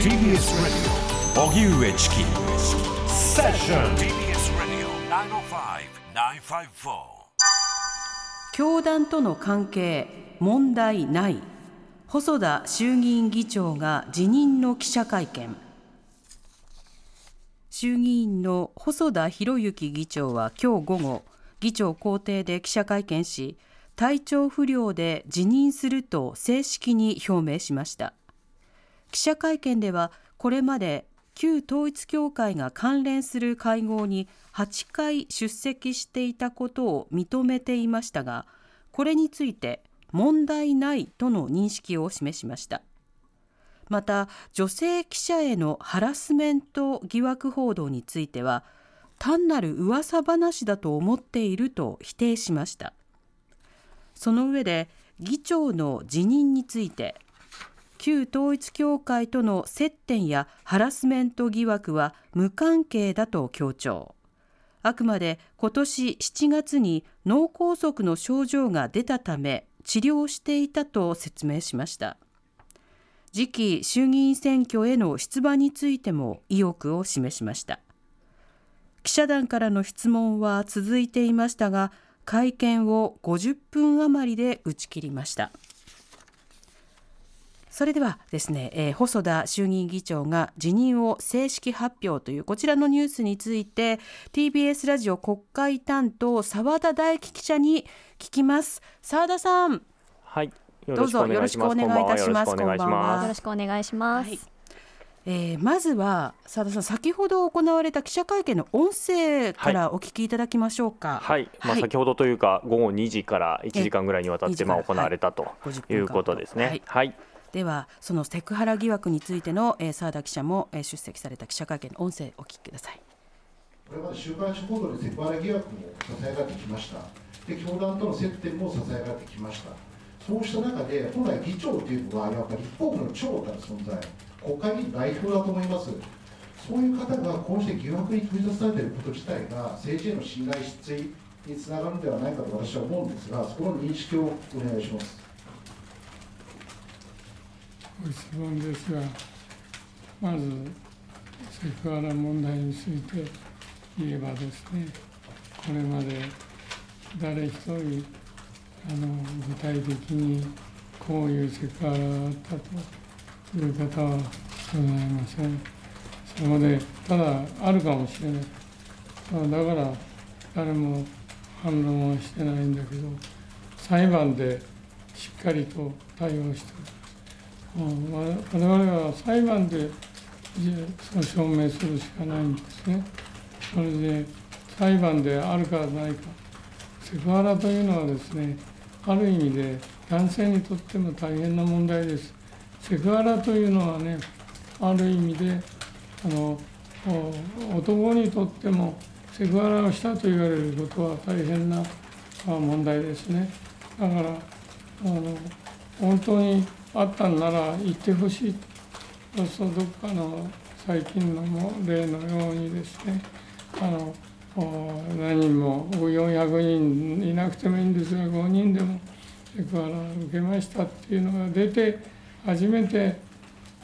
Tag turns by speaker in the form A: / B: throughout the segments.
A: TBS
B: Radio. 荻上チキセッション TBS Radio 905-954
C: 教団との関係問題ない。細田衆議院議長が辞任の記者会見。衆議院の細田博之議長は今日午後議長公邸で記者会見し体調不良で辞任すると正式に表明しました。記者会見ではこれまで旧統一教会が関連する会合に8回出席していたことを認めていましたがこれについて問題ないとの認識を示しました。また女性記者へのハラスメント疑惑報道については単なる噂話だと思っていると否定しました。その上で議長の辞任について旧統一教会との接点やハラスメント疑惑は無関係だと強調。あくまで今年7月に脳梗塞の症状が出たため治療していたと説明しました。次期衆議院選挙への出馬についても意欲を示しました。記者団からの質問は続いていましたが会見を50分余りで打ち切りました。それではですね、えー、細田衆議院議長が辞任を正式発表というこちらのニュースについて TBS ラジオ国会担当澤田大樹記者に聞きます。澤田さん。
D: はい。
C: どうぞよろしくお願いいたします。こんばんは。
E: よろしくお願いします、
C: はい。えー、まずは澤田さん先ほど行われた記者会見の音声からお聞きいただきましょうか。
D: はい、まあ、先ほどというか午後2時から1時間ぐらいにわたってまあ行われたと。いうことですね、はい、はい
C: ではそのセクハラ疑惑についての澤、えー、田記者も、えー、出席された記者会見の音声お聞きください。
F: これまで週刊誌報道でセクハラ疑惑も支えられてきました。で教団との接点も支えられてきました。そうした中で本来議長というのはやっぱり立法府の長たる存在国会議員代表だと思います。そういう方がこうして疑惑に取り出されていること自体が政治への信頼失墜につながるのではないかと私は思うんですがそこの認識をお願いします。
G: ご質問ですが、まずセクハラ問題について言えばですね、これまで誰一人あの具体的にこういうセクハラがあったという方はございません。そこでただあるかもしれない。だから誰も反論はしてないんだけど、裁判でしっかりと対応してる。我々は裁判でそう証明するしかないんですね。それで裁判であるかないか、セクハラというのはですね、ある意味で男性にとっても大変な問題です。セクハラというのはね、ある意味であの男にとってもセクハラをしたと言われることは大変な問題ですね。だからあの本当にあったんなら言ってほしいそうするとどっかの最近のも例のようにですねあの何人も400人いなくてもいいんですが5人でもセクハラを受けましたっていうのが出て初めて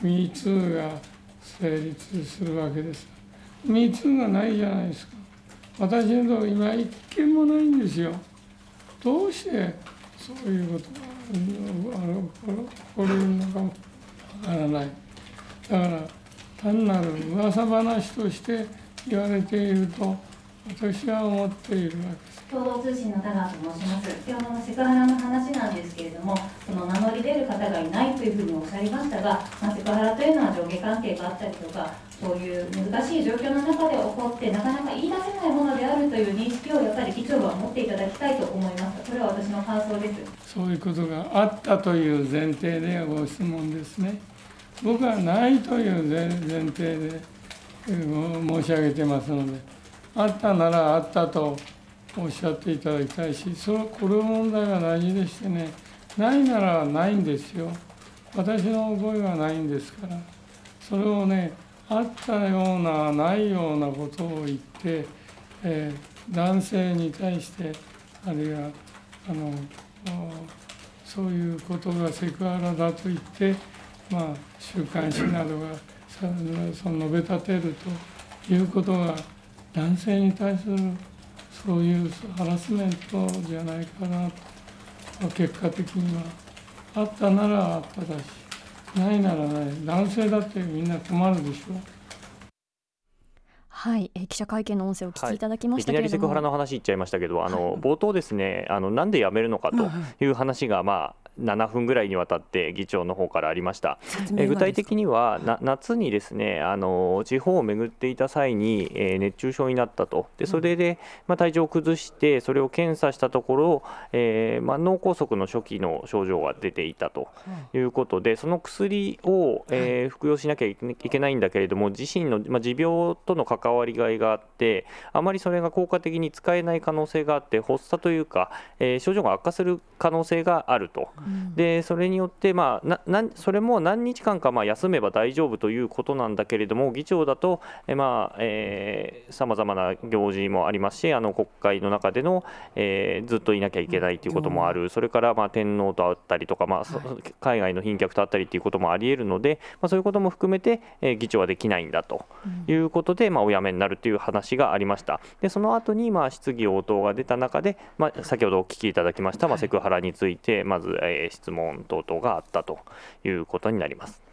G: MeToo が成立するわけです。MeToo がないじゃないですか。私のとこ今一件もないんですよ。どうしてそういうことがこるのかもわからないだから単なる噂話として言われていると私は思っているわけです
H: 共同通信の田川と申します先ほどのセクハラの話なんですけれどもその名乗り出る
E: 方がいないというふうにおっしゃいましたが、まあ、セクハラというのは上下関係があったりとか、そういう難しい状況の中で起こって、なかなか言い出せないものであるという認識をやっぱり議長は持っていただきたいと思います。これは私の感想です。
G: そういうことがあったという前提でご質問ですね。僕はないという前提で申し上げてますので、あったならあったとおっしゃっていただきたいし、そのこれ問題が大事でしてね、ないならないんですよ。私の覚えはないんですから、それをね、あったような、ないようなことを言って、えー、男性に対して、あるいはあのそういうことがセクハラだと言って、まあ、週刊誌などがその述べ立てるということが男性に対するそういうハラスメントじゃないかなと結果的にはあったならあっただしないならない。男性だってみんな困るでしょ。う。
H: はい、えー、記者会見の音声を聞きいただきました
D: けれども、はい、いきなりセクハラの話言っちゃいましたけど、あの、はい、冒頭ですね、あのなんで辞めるのかという話が、まあ、7分ぐらいにわたって議長の方からありました。え具体的にはな夏にですねあの地方を巡っていた際に、えー、熱中症になったとでそれで、まあ、体調を崩してそれを検査したところ、えー、まあ、脳梗塞の初期の症状が出ていたということでその薬を、えー、服用しなきゃいけないんだけれども自身の、まあ、持病との関わりがいがあってあまりそれが効果的に使えない可能性があって発作というか、え症状が悪化する可能性があると。でそれによって、まあ、ななそれも何日間かまあ休めば大丈夫ということなんだけれども議長だとさまざ、まな行事もありますしあの国会の中での、えー、ずっといなきゃいけないということもある、うん、それからまあ天皇と会ったりとか、まあ、はい、海外の賓客と会ったりということもありえるので、まあ、そういうことも含めて、えー、議長はできないんだということで、うん、まあ、お辞めになるという話がありました。でその後にまに質疑応答が出た中で、まあ、先ほどお聞きいただきました、まあ、セクハラについてまず、えーえ質問等々があったということになります。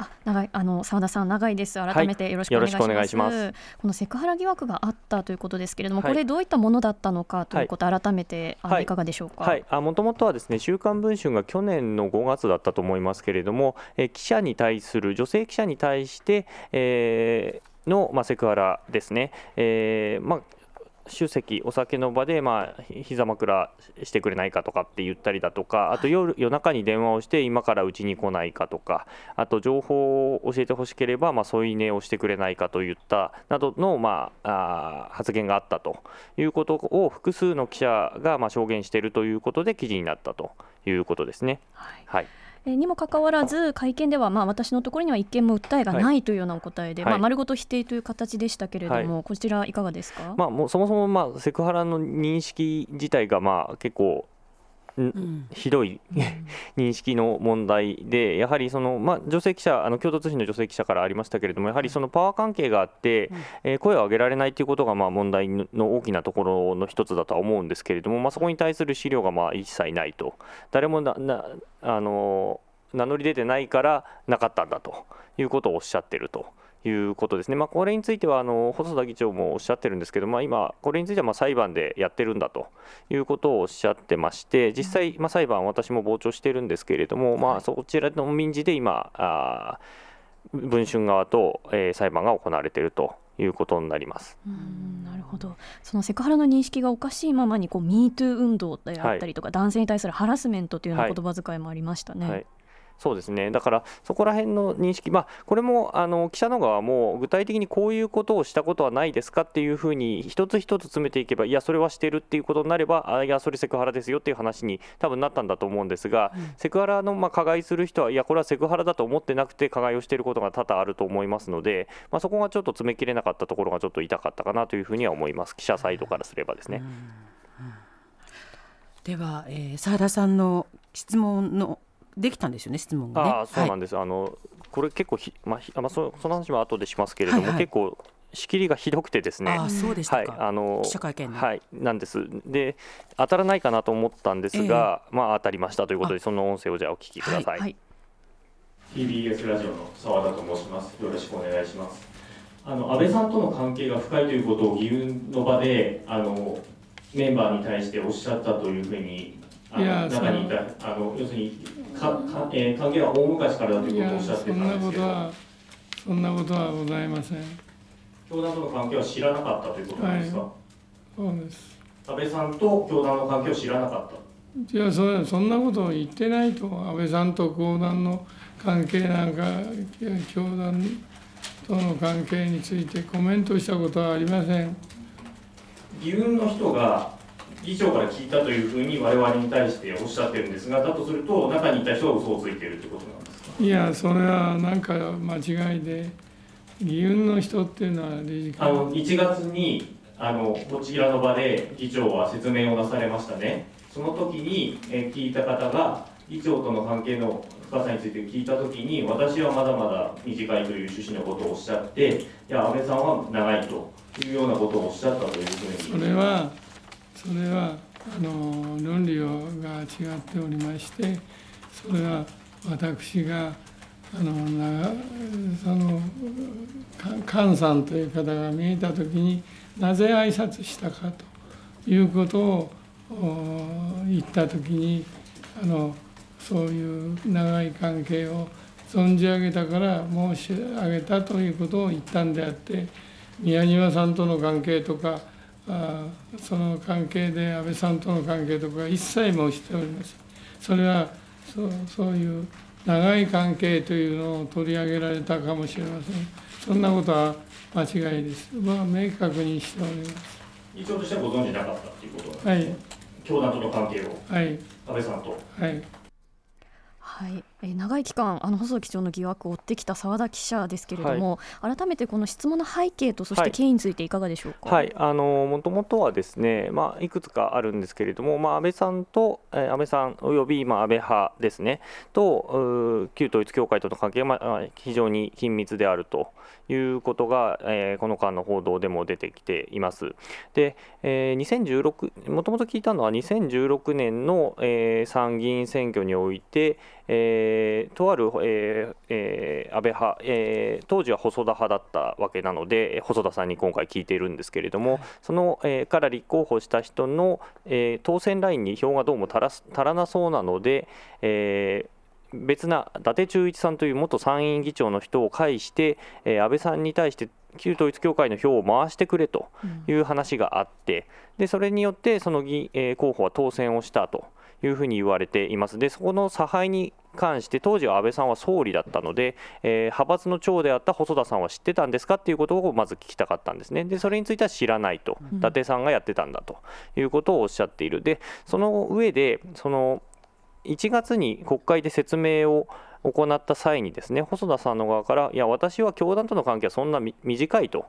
H: あ長いあの澤田さん長いです。改めてよろしくお願いします。はい、このセクハラ疑惑があったということですけれども、はい、これどういったものだったのかということ、はい、改めてあい。かがでしょうか、
D: はい、あもともとはですね週刊文春が去年の5月だったと思いますけれども、え記者に対する女性記者に対して、えーの、まあ、セクハラですね、えーまあ、主席、お酒の場で、まあ、膝枕してくれないかとかって言ったりだとか、あと夜夜中に電話をして、今からうちに来ないかとか、あと情報を教えてほしければ、まあ、添い寝をしてくれないかといったなどの、まあ、あ発言があったと。いうことを複数の記者が、まあ、証言しているということで、記事になったということですね。はい、はい
H: にもかかわらず会見ではまあ私のところには一件も訴えがないというようなお答えで、はい、まあ、丸ごと否定という形でしたけれども、はい、こちらいかがですか、
D: まあ、もうそもそもまあセクハラの認識自体がまあ結構ひどい。認識の問題で、やはりその、まあ、女性記者、あの共同通信の女性記者からありましたけれども、やはりそのパワー関係があって、えー、声を上げられないということがまあ問題の大きなところの一つだとは思うんですけれども、まあ、そこに対する資料がまあ一切ないと、誰もななあの名乗り出てないからなかったんだということをおっしゃってると。いうことですね、まあ、これについてはあの細田議長もおっしゃってるんですけど、まあ、今、これについてはまあ裁判でやってるんだということをおっしゃってまして、実際、まあ、裁判、私も傍聴してるんですけれども、まあ、そちらの民事で今、あ文春側と、えー、裁判が行われているということになります。
H: うんなるほど。そのセクハラの認識がおかしいままにこう MeToo 運動であったりとか、はい、男性に対するハラスメントというような言葉遣いもありましたね。はい
D: そうですね、だからそこら辺の認識、まあ、これもあの記者の側も具体的にこういうことをしたことはないですかっていうふうに、一つ一つ詰めていけば、いや、それはしてるっていうことになれば、あいや、それセクハラですよっていう話に多分なったんだと思うんですが、うん、セクハラのまあ加害する人は、いや、これはセクハラだと思ってなくて、加害をしていることが多々あると思いますので、まあ、そこがちょっと詰めきれなかったところがちょっと痛かったかなというふうには思います、記者サイドからすればですね。うん。うん、
C: では、えー、澤田さんの質問のできたんですよね質問が、ね、
D: あそうなんです、はい、あのこれ結構ひ、まあ、まあ、そその話は後でしますけれども、はいはい、結構仕切りがひどくてですね、
C: あそうでしたはい、
D: あ
C: の記者会見
D: はい、なんです。で、当たらないかなと思ったんですが、えー、まあ当たりましたということで、その音声をじゃあお聞きください。はい、
I: TBS ラジオの澤田と申します。よろしくお願いします。あの安倍さんとの関係が深いということを議運の場であのメンバーに対しておっしゃったというふうにいや中にいたあの要するにかか、えー、関係は大昔からだということをおっしゃってたんですけど。
G: そんなことはございません。
I: 教団との関係は知らなかったということなんですか、はい、
G: そうです。
I: 安倍さんと教団の関係を知らなかった。
G: いやそそんなことを言ってないと安倍さんと教団の関係なんか教団との関係についてコメントしたことはありません。
I: 議運の人が議長から聞いたというふうに我々に対しておっしゃってるんですがだとすると中にいた人が嘘をついているということなんですか？
G: いやそれはなんか間違いで議運の人っていうのは理事
I: 会。あの1月にあのこちらの場で議長は説明をなされましたね。その時に、え聞いた方が議長との関係の深さについて聞いた時に私はまだまだ短いという趣旨のことをおっしゃっていや安倍さんは長いというようなことをおっしゃったというふ
G: うに。それはそれはあの論理をが違っておりましてそれは私があのその菅さんという方が見えた時になぜ挨拶したかということを言った時にあのそういう長い関係を存じ上げたから申し上げたということを言ったんであって宮島さんとの関係とかあその関係で安倍さんとの関係とか一切申しておりません。それはそうそういう長い関係というのを取り上げられたかもしれません。そんなことは間違いです。まあ、明確にしております。
I: 議長としてはご存じなかったということ
G: なんですね。はい。
I: 教団との関係を。
G: はい。
I: 安倍さんと。
G: はい。
H: はい、えー、長い期間あの細田議長の疑惑を追ってきた澤田記者ですけれども、はい、改めてこの質問の背景とそして経緯についていかがでしょうか？
D: はい、はい、あのもともとはですね、まあいくつかあるんですけれども、まあ安倍さんと、えー、安倍さんおよびまあ安倍派ですねと旧統一教会との関係が非常に緊密であるということが、えー、この間の報道でも出てきています。で、えー、2016もともと聞いたのは2016年の、えー、参議院選挙において、えー、とある、えーえー、安倍派、えー、当時は細田派だったわけなので細田さんに今回聞いているんですけれども、はい、その、えー、から立候補した人の、えー、当選ラインに票がどうも足ら足らなそうなので、えー別な伊達忠一さんという元参院議長の人を介して、えー、安倍さんに対して旧統一教会の票を回してくれという話があって、でそれによってその議、えー、候補は当選をしたというふうに言われています。でそこの差配に関して当時は安倍さんは総理だったので、えー、派閥の長であった細田さんは知ってたんですかっていうことをまず聞きたかったんですね。でそれについては知らないと、伊達さんがやってたんだということをおっしゃっている。でその上でその1月に国会で説明を行った際にですね細田さんの側からいや私は教団との関係はそんな短いと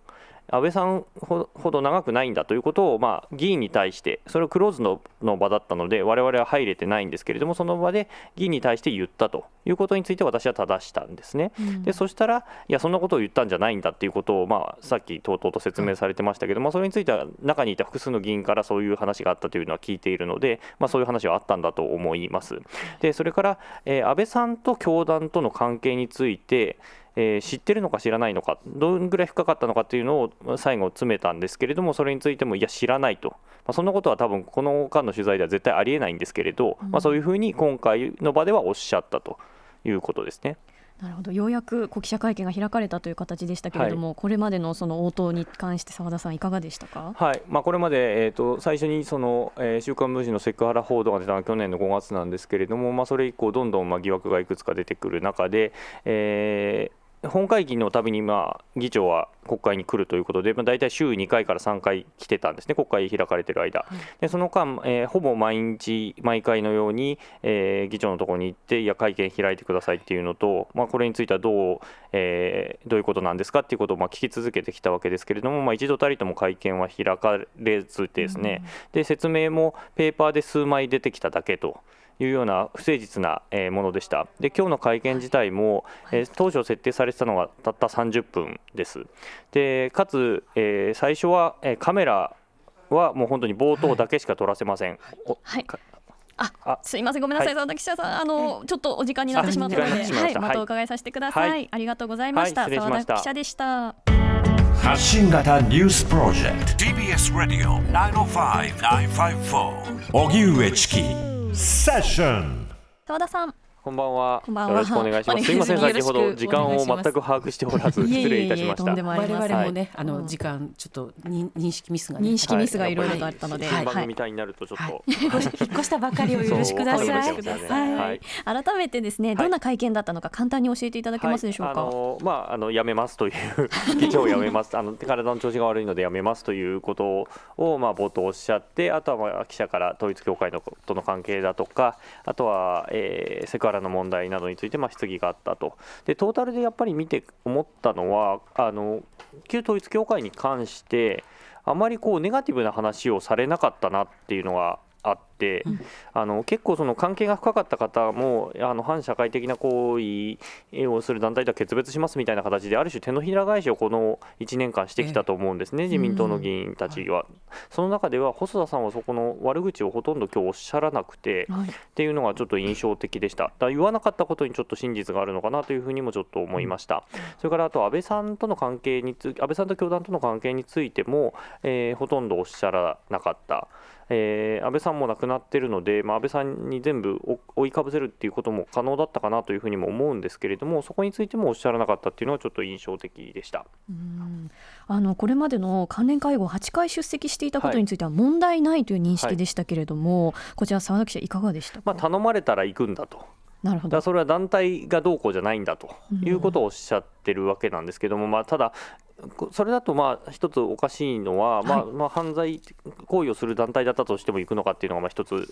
D: 安倍さんほど長くないんだということを、まあ、議員に対して、それをクローズのの場だったので、我々は入れてないんですけれども、その場で議員に対して言ったということについて、私は正したんですね。うん、でそしたら、いや、そんなことを言ったんじゃないんだということを、まあ、さっきとうとうと説明されてましたけども、それについては、中にいた複数の議員からそういう話があったというのは聞いているので、まあ、そういう話はあったんだと思います。でそれから、えー、安倍さんと教団との関係について、えー、知ってるのか知らないのか、どんぐらい深かったのかというのを最後詰めたんですけれども、それについても、いや、知らないと、まあ、そんなことは多分この間の取材では絶対ありえないんですけれど、まあ、そういうふうに今回の場ではおっしゃったと。いうことですね。
H: なるほど。ようやく記者会見が開かれたという形でしたけれども、はい、これまでのその応答に関して澤田さんいかがでしたか、
D: はい。まあ、これまで、えーと、最初にその、えー、週刊文春のセクハラ報道が出たのは去年の5月なんですけれども、まあ、それ以降どんどんまあ疑惑がいくつか出てくる中で、えー本会議のたびに、まあ、議長は国会に来るということで、まあ、大体週2回から3回来てたんですね、国会開かれてる間、はい、でその間、えー、ほぼ毎日、毎回のように、えー、議長のところに行って、いや、会見開いてくださいっていうのと、まあ、これについてはどう,、えー、どういうことなんですかっていうことをまあ聞き続けてきたわけですけれども、まあ、一度たりとも会見は開かれずですね、うん、で説明もペーパーで数枚出てきただけと。いうような不誠実なものでした。で今日の会見自体も、え当初設定されてたのがたった30分です。でかつ、えー、最初は、えカメラはもう本当に冒頭だけしか撮らせません。
H: はい、あ、すいません、ごめんなさい、佐、は、田、記者さん、あの、ちょっとお時間になってしまったので、はい、またお伺いさせてください。はい、ありがとうございました。澤、はい、田記者でした。
B: 発信型ニュースプロジェクト。TBS ラディオ905-954荻上チキ Session
H: 澤田さん
D: こんばんは。
H: こんばんは。
D: よろしくお願いします。す。みません、先ほど時間を全く把握しておらず失礼いたしました。
C: 我々もね、あの時間ちょっと認識ミスが
H: 認識ミスがい。ろいろとあったので、
D: 番組みたいになるとちょっと
C: 引っ越したばかりをよろしくください。
H: はい。改めてですね、どんな会見だったのか簡単に教えていただけますでしょうか？あ
D: のまああの辞めますという 議長を辞めます。あの体の調子が悪いので辞めますということをまあ冒頭おっしゃって、あとはまあ記者から統一教会のとの関係だとか、あとは、えー、セクハラの問題などについてま質疑があったと。でトータルでやっぱり見て思ったのはあの旧統一教会に関してあまりこうネガティブな話をされなかったなっていうのがあって、うん、あの結構その関係が深かった方もあの反社会的な行為をする団体とは決別しますみたいな形である種手のひら返しをこの1年間してきたと思うんですね、自民党の議員たちは、その中では細田さんはそこの悪口をほとんど今日おっしゃらなくて、はい、っていうのがちょっと印象的でした。だ言わなかったことにちょっと真実があるのかなというふうにもちょっと思いました、それからあと安倍さんとの関係につ安倍さんと教団との関係についても、えー、ほとんどおっしゃらなかった。えー、安倍さんも亡くなっているので、まあ、安倍さんに全部追いかぶせるっていうことも可能だったかなというふうにも思うんですけれどもそこについてもおっしゃらなかったっていうのはちょっと印象的でした。
H: うん。あのこれまでの関連会合8回出席していたことについては問題ないという認識でしたけれども、はい、こちら澤田記者いかがでした
D: まあ、頼まれたら行くんだと。
H: なるほど。
D: それは団体がどうこうじゃないんだということをおっしゃってるわけなんですけども、まあ、ただ、それだとまあ一つおかしいのは、まあまあ、犯罪行為をする団体だったとしても行くのかっていうのがまあ一つ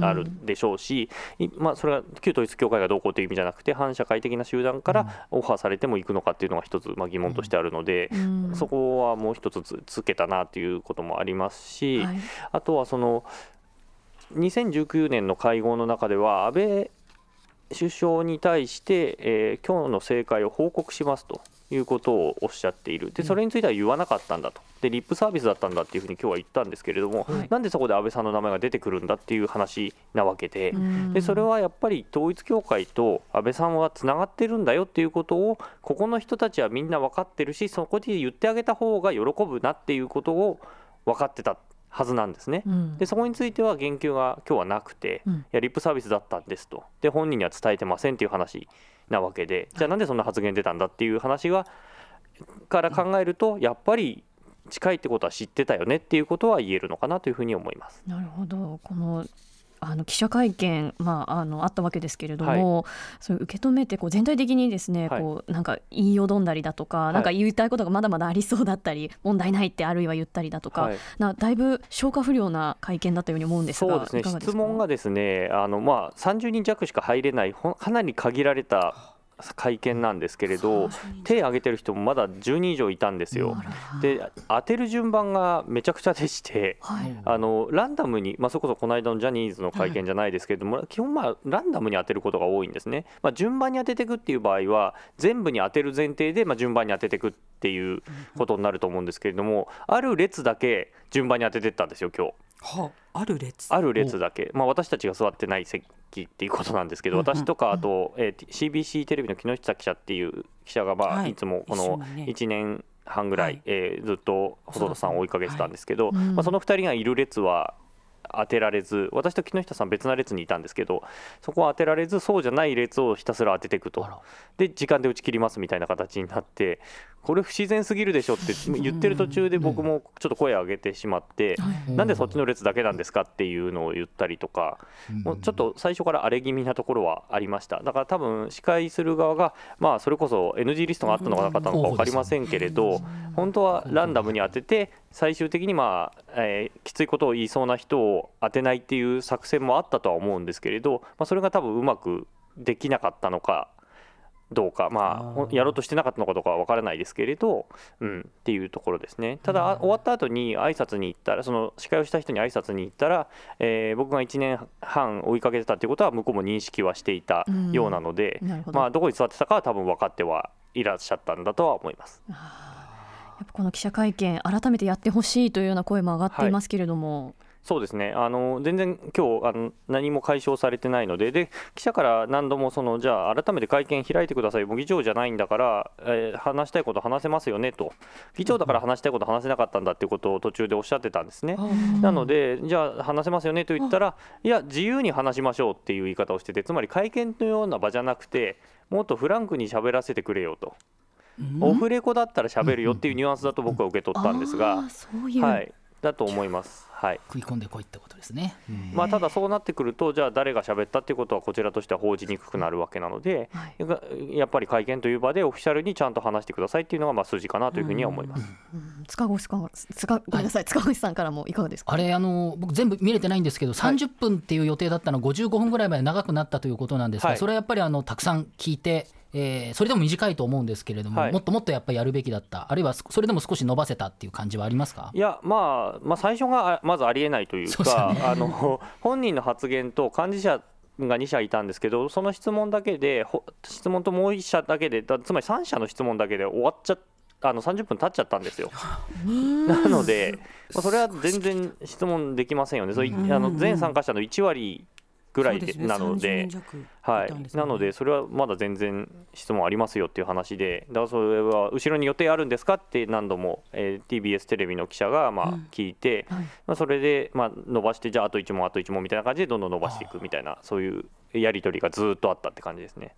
D: あるでしょうし、まあ、それは旧統一教会がどうこうという意味じゃなくて反社会的な集団からオファーされても行くのかっていうのが一つまあ疑問としてあるので、そこはもう一つつけたなということもありますし、あとはその2019年の会合の中では安倍首相に対して、えー、今日の正解を報告しますということをおっしゃっている、でそれについては言わなかったんだと、でリップサービスだったんだっていうふうに今日は言ったんですけれども、はい、なんでそこで安倍さんの名前が出てくるんだっていう話なわけで、でそれはやっぱり統一教会と安倍さんはつながってるんだよっていうことを、ここの人たちはみんな分かってるし、そこで言ってあげた方が喜ぶなっていうことを分かってた。はずなんですね、うん、でそこについては言及が今日はなくて、うん、いやリップサービスだったんですと。で本人には伝えてませんっていう話なわけでじゃあなんでそんな発言出たんだっていう話がから考えるとやっぱり近いってことは知ってたよねっていうことは言えるのかなというふうに思います。
H: なるほど。このあの記者会見、まあ、あのあったわけですけれども、はい、それ受け止めてこう全体的にですね、はい、こうなんか言いよどんだりだとか、はい、なんか言いたいことがまだまだありそうだったり問題ないってあるいは言ったりだとか、はい、なだいぶ消化不良な会見だったように思うんですが
D: そうですね。質問がですねあの、まあ、30人弱しか入れないかなり限られた会見なんですけれど手を挙げてる人もまだ10人以上いたんですよ。で当てる順番がめちゃくちゃでして、はい、あのランダムに、まあ、そこそこの間のジャニーズの会見じゃないですけれども、はい、基本まあランダムに当てることが多いんですね。まあ、順番に当てていくっていう場合は全部に当てる前提で、まあ、順番に当てていくっていうことになると思うんですけれどもある列だけ順番に当てていったんですよ今日。
C: はあ、ある列？
D: ある列だけ、まあ、私たちが座ってない席っていうことなんですけど、私とかあと、えー、CBC テレビの木下記者っていう記者が、まあ、はい、いつもこの1年半ぐらい、はい、えー、ずっと細田さんを追いかけてたんですけど、はい。まあ、その2人がいる列は当てられず私と木下さん別な列にいたんですけどそこは当てられずそうじゃない列をひたすら当てていくと。で時間で打ち切りますみたいな形になってこれ不自然すぎるでしょって言ってる途中で僕もちょっと声を上げてしまって、なんでそっちの列だけなんですかっていうのを言ったりとか、もうちょっと最初から荒れ気味なところはありました。だから多分司会する側が、まあそれこそ NG リストがあったのかなかったのか分かりませんけれど、本当はランダムに当てて、最終的にまあ、えー、きついことを言いそうな人を当てないっていう作戦もあったとは思うんですけれど、まあ、それが多分うまくできなかったのかどうか、まあ、やろうとしてなかったのかどうかは分からないですけれど、うん、っていうところですね。ただ、終わった後に挨拶に行ったら、その司会をした人に挨拶に行ったら、えー、僕が1年半追いかけてたということは、向こうも認識はしていたようなので、ど。まあ、どこに座ってたかは多分分かってはいらっしゃったんだとは思います。
H: やっぱこの記者会見、改めてやってほしいというような声も上がっていますけれども。はい。
D: そうですね。あの全然今日あの何も解消されてないのでで記者から何度もそのじゃあ改めて会見開いてくださいもう議長じゃないんだから、えー、話したいこと話せますよねと。議長だから話したいこと話せなかったんだっていうことを途中でおっしゃってたんですね。なのでじゃあ話せますよねと言ったらいや自由に話しましょうっていう言い方をしててつまり会見のような場じゃなくてもっとフランクに喋らせてくれよと。オフレコだったら喋るよっていうニュアンスだと僕は受け取ったんですが、はい、だと思います。はい、
J: 食い込んでこいってことですね。
D: まあ、ただそうなってくるとじゃあ誰が喋ったっていうことはこちらとしては報じにくくなるわけなので、はい、やっぱり会見という場でオフィシャルにちゃんと話してくださいっていうのがまあ筋かなというふうには思います。
H: 塚越さん塚ごめん。なさい塚越さん。からもいかがですか。
J: あれあの僕全部見れてないん。ですけど、はい、30分っていう予定だったの55分ぐらいまで長くなったということなん。ですが、はい、それはやっぱりあのたくさん。聞いて。えー、それでも短いと思うんですけれども、はい、もっともっとやっぱりやるべきだった、あるいはそれでも少し伸ばせたっていう感じはありますか？
D: いや、まあ、まあ、最初がまずありえないというか、ね、あの本人の発言と幹事社が2社いたんですけど、その質問だけで、質問ともう1社だけで、つまり3社の質問だけで終わっちゃあの30分経っちゃったんですよ。なので、まあ、それは全然質問できませんよね、そあの全参加者の1割ぐらいで、ね、なので、はい、なのでそれはまだ全然質問ありますよっていう話でだからそれは後ろに予定あるんですかって何度も、えー、TBS テレビの記者がまあ聞いて、うんはい、まあ、それでまあ伸ばしてじゃああと1問あと1問みたいな感じでどんどん伸ばしていくみたいなそういうやり取りがずっとあったって感じですね。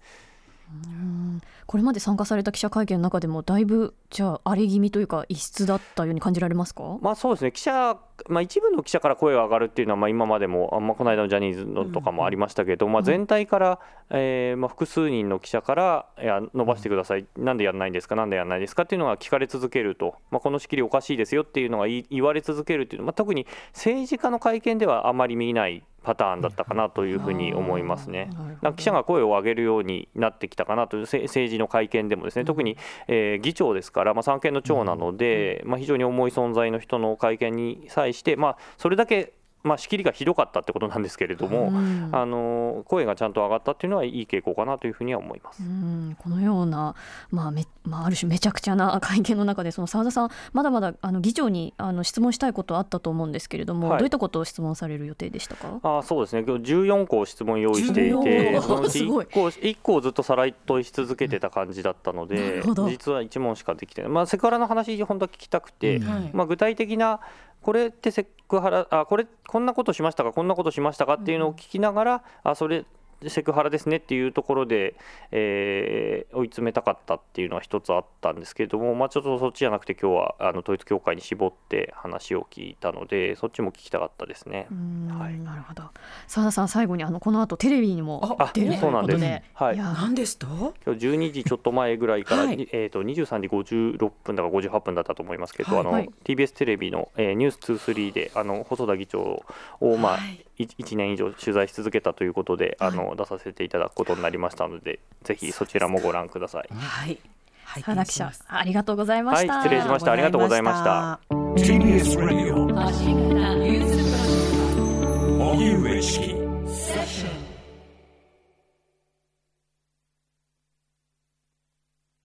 H: うんこれまで参加された記者会見の中でもだいぶじゃあ荒れ気味というか異質だったように感じられますか、
D: まあ、そうですね。記者、まあ、一部の記者から声が上がるっていうのはまあ今までも、まあ、この間のジャニーズのとかもありましたけど、うん、まあ、全体から、えーまあ、複数人の記者からいや伸ばしてください、うん、なんでやらないんですか？なんでやらないですか？っていうのが聞かれ続けると、まあ、この仕切りおかしいですよっていうのが言われ続けるっていう、まあ、特に政治家の会見ではあまり見ないパターンだったかなというふうに思いますね。記者が声を上げるようになってきたかなという政治の会見でもですね、特に、えー、議長ですから、まあ、三権の長なので、まあ、非常に重い存在の人の会見に際して、まあ、それだけまあ、仕切りがひどかったってことなんですけれども、うん、あの声がちゃんと上がったっていうのはいい傾向かなというふうには思います、う
H: ん、このような、まあめまあ、ある種めちゃくちゃな 会見の中でその澤田さんまだまだあの議長にあの質問したいことあったと思うんですけれども、はい、どういったことを質問される予定でしたか？
D: あそうですね。今日14個質問用意していてそのうち 1, 個1個をずっとさらい問いし続けてた感じだったので、実は1問しかできてない、まあ、セクハラの話本当は聞きたくて、うん、まあ、具体的なこれってセクハラあこれこんなことしましたかこんなことしましたかっていうのを聞きながら、あそれセクハラですねっていうところで、えー、追い詰めたかったっていうのは一つあったんですけれども、まあ、ちょっとそっちじゃなくて今日はあの統一教会に絞って話を聞いたのでそっちも聞きたかったですね。
H: はい、なるほど。澤田さん最後にあのこの後テレビにも出るということで、ね、
C: はい、何ですと？
D: 今日12時ちょっと前ぐらいから、はい、えー、と23時56分だか58分だったと思いますけど、はい、あの、はい、TBS テレビの、えー、ニュース23であの細田議長を、まあ、はい1年以上取材し続けたということで、あの出させていただくことになりましたので、ぜひそちらもご覧ください。
H: はい。花記者ありがとうございました。
D: はい、失礼しました。ありがとうございました。
B: TBS ラジオ荻上チキ